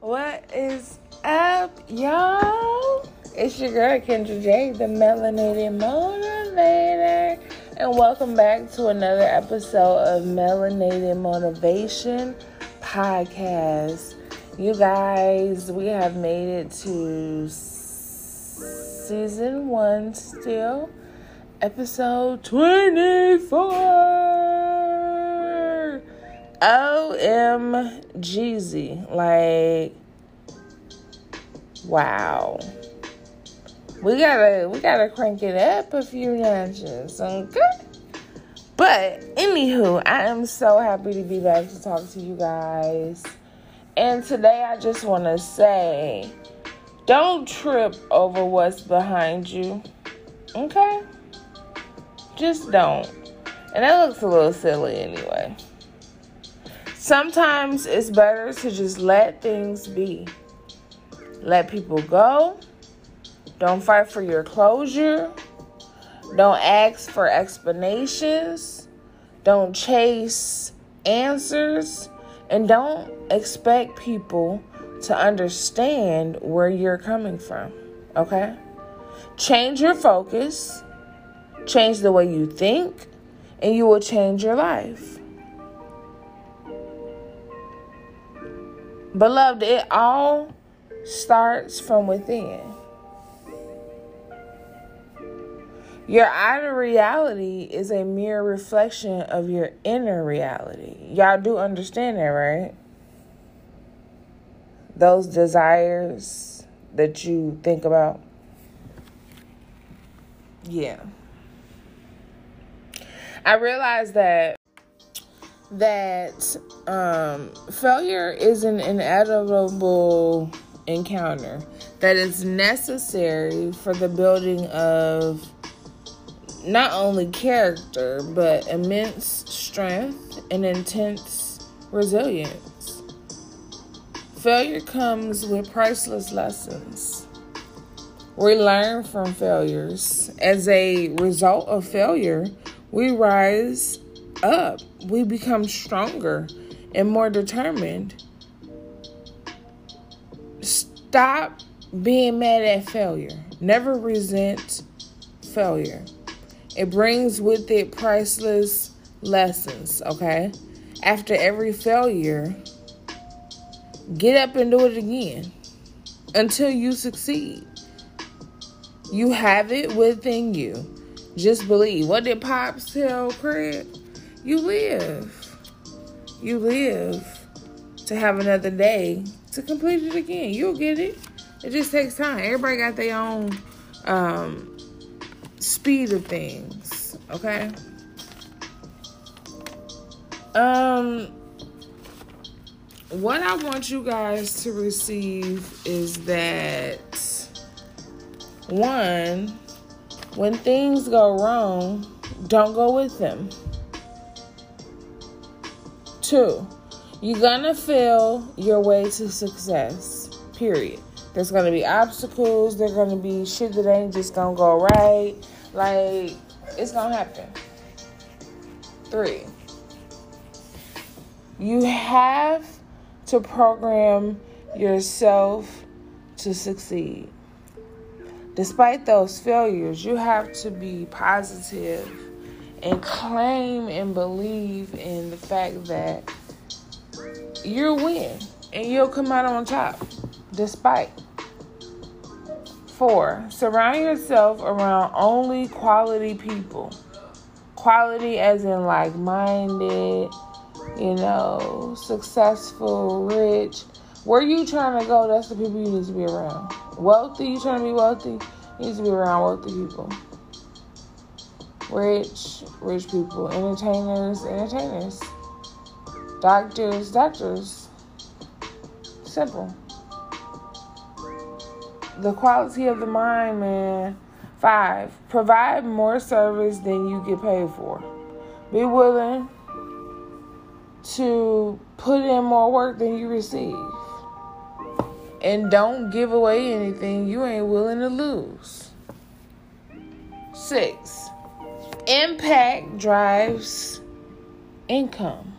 What is up, y'all? It's your girl Kendra J, the Melanated Motivator, and welcome back to another episode of Melanated Motivation Podcast. You guys, we have made it to season one still, episode 24. OMGZ. Like, wow. We gotta we gotta crank it up a few notches, okay? But anywho, I am so happy to be back to talk to you guys. And today I just wanna say don't trip over what's behind you. Okay? Just don't. And that looks a little silly anyway. Sometimes it's better to just let things be. Let people go. Don't fight for your closure. Don't ask for explanations. Don't chase answers. And don't expect people to understand where you're coming from. Okay? Change your focus, change the way you think, and you will change your life. Beloved, it all starts from within. Your outer reality is a mere reflection of your inner reality. Y'all do understand that, right? Those desires that you think about. Yeah. I realized that that um, failure is an inevitable encounter that is necessary for the building of not only character but immense strength and intense resilience. Failure comes with priceless lessons. We learn from failures. As a result of failure, we rise up. We become stronger and more determined. Stop being mad at failure. Never resent failure. It brings with it priceless lessons, okay? After every failure, get up and do it again until you succeed. You have it within you. Just believe. What did Pops tell Craig? You live. You live to have another day to complete it again. You'll get it. It just takes time. Everybody got their own um, speed of things. Okay. Um, what I want you guys to receive is that one, when things go wrong, don't go with them. Two, you're gonna feel your way to success, period. There's gonna be obstacles, there's gonna be shit that ain't just gonna go right. Like, it's gonna happen. Three, you have to program yourself to succeed. Despite those failures, you have to be positive and claim and believe in the fact that you'll win and you'll come out on top despite. Four, surround yourself around only quality people. Quality as in like minded, you know, successful, rich. Where you trying to go, that's the people you need to be around. Wealthy, you trying to be wealthy, you need to be around wealthy people rich, rich people, entertainers, entertainers, doctors, doctors. Simple. The quality of the mind, man. Five, provide more service than you get paid for. Be willing to put in more work than you receive. And don't give away anything you ain't willing to lose. Six, Impact drives income.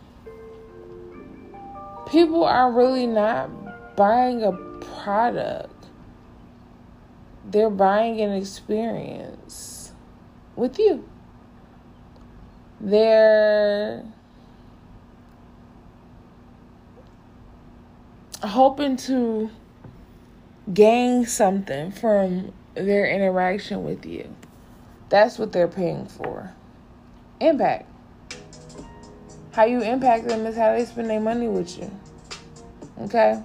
People are really not buying a product, they're buying an experience with you. They're hoping to gain something from their interaction with you. That's what they're paying for. Impact. How you impact them is how they spend their money with you. Okay?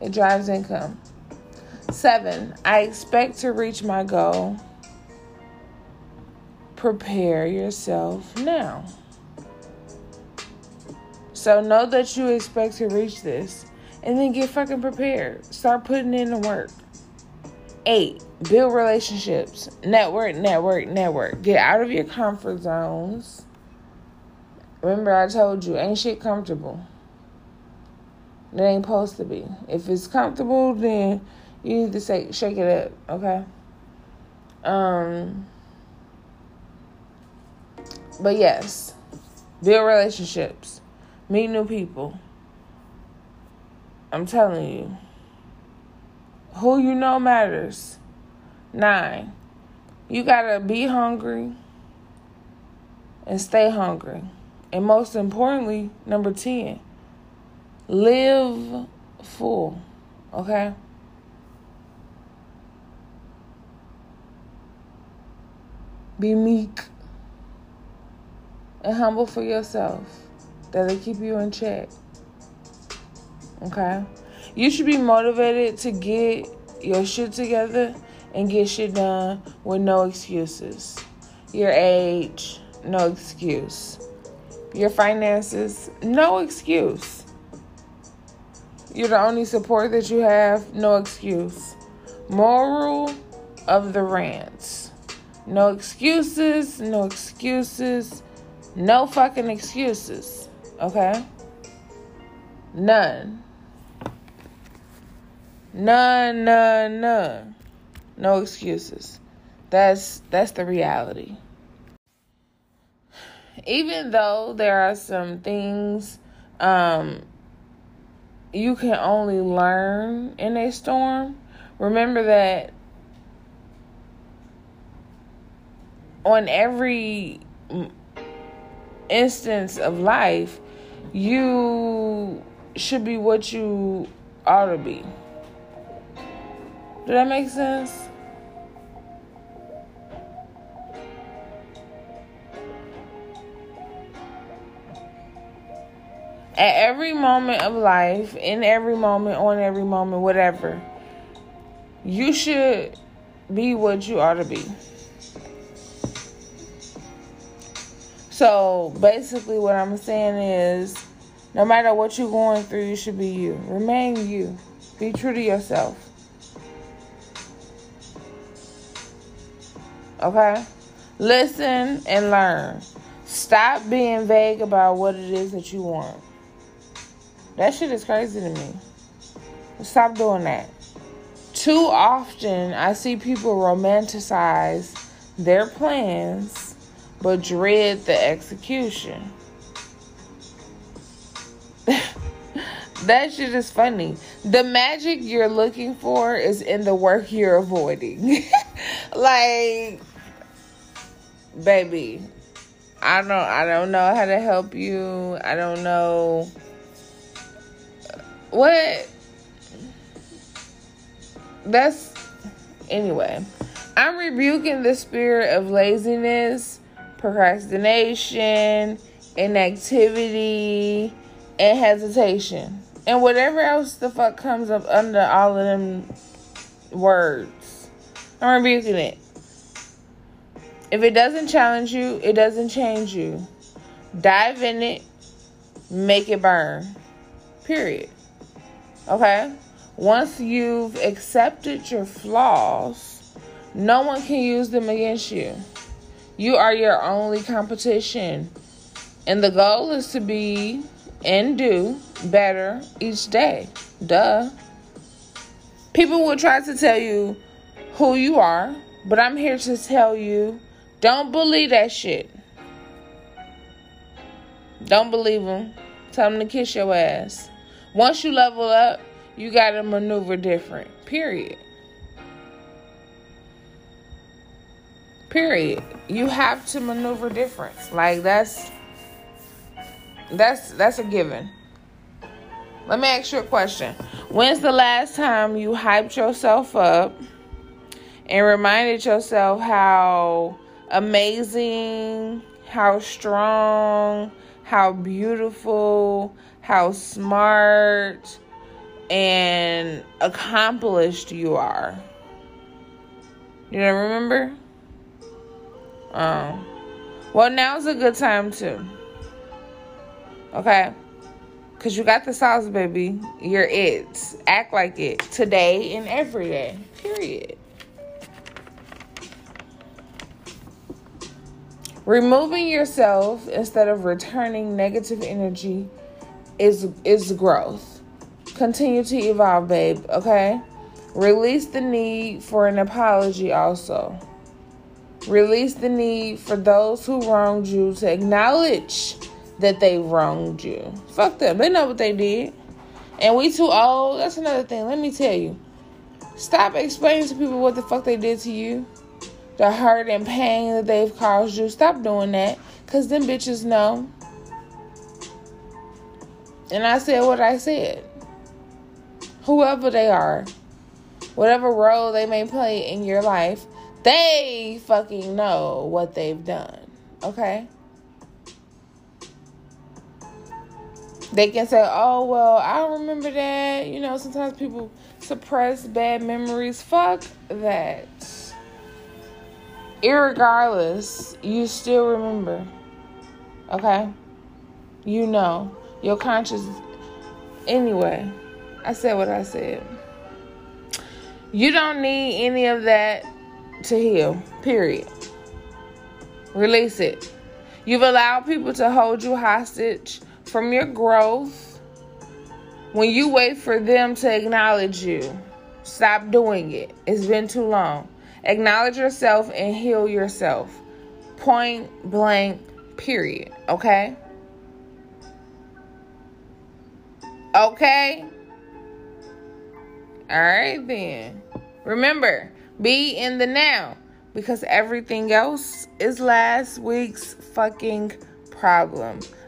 It drives income. Seven, I expect to reach my goal. Prepare yourself now. So know that you expect to reach this and then get fucking prepared. Start putting in the work. Eight, build relationships. Network, network, network. Get out of your comfort zones. Remember, I told you, ain't shit comfortable. It ain't supposed to be. If it's comfortable, then you need to say, shake it up, okay? Um, but yes, build relationships, meet new people. I'm telling you, who you know matters. Nine, you gotta be hungry and stay hungry. And most importantly, number 10, live full. Okay? Be meek and humble for yourself. That'll keep you in check. Okay? You should be motivated to get your shit together and get shit done with no excuses. Your age, no excuse. Your finances, no excuse. You're the only support that you have, no excuse. Moral of the rants. No excuses, no excuses, no fucking excuses. Okay? None. None, none, none. No excuses. That's that's the reality. Even though there are some things um you can only learn in a storm, remember that on every instance of life, you should be what you ought to be. Does that make sense? At every moment of life, in every moment, on every moment, whatever, you should be what you ought to be. So basically, what I'm saying is no matter what you're going through, you should be you. Remain you. Be true to yourself. Okay? Listen and learn. Stop being vague about what it is that you want. That shit is crazy to me. Stop doing that. Too often, I see people romanticize their plans but dread the execution. That shit is funny. The magic you're looking for is in the work you're avoiding. like, baby, I don't I don't know how to help you. I don't know what that's anyway. I'm rebuking the spirit of laziness, procrastination, inactivity, and hesitation. And whatever else the fuck comes up under all of them words. I'm rebuking it. If it doesn't challenge you, it doesn't change you. Dive in it, make it burn. Period. Okay? Once you've accepted your flaws, no one can use them against you. You are your only competition. And the goal is to be and do better each day. Duh. People will try to tell you who you are, but I'm here to tell you don't believe that shit. Don't believe them. Tell them to kiss your ass. Once you level up, you got to maneuver different. Period. Period. You have to maneuver different. Like that's that's that's a given. Let me ask you a question. When's the last time you hyped yourself up and reminded yourself how amazing, how strong, how beautiful, how smart and accomplished you are? You don't remember? Um, well, now's a good time too. Okay? Because you got the sauce, baby. You're it. Act like it today and every day. Period. Removing yourself instead of returning negative energy is is growth. Continue to evolve, babe, okay? Release the need for an apology also. Release the need for those who wronged you to acknowledge that they wronged you. Fuck them. They know what they did. And we too old. That's another thing. Let me tell you. Stop explaining to people what the fuck they did to you. The hurt and pain that they've caused you. Stop doing that. Cause them bitches know. And I said what I said. Whoever they are. Whatever role they may play in your life, they fucking know what they've done. Okay? They can say, oh, well, I don't remember that. You know, sometimes people suppress bad memories. Fuck that. Irregardless, you still remember. Okay? You know. Your conscience. Anyway, I said what I said. You don't need any of that to heal. Period. Release it. You've allowed people to hold you hostage from your growth, when you wait for them to acknowledge you, stop doing it. It's been too long. Acknowledge yourself and heal yourself. Point blank, period. Okay? Okay? All right, then. Remember, be in the now because everything else is last week's fucking problem.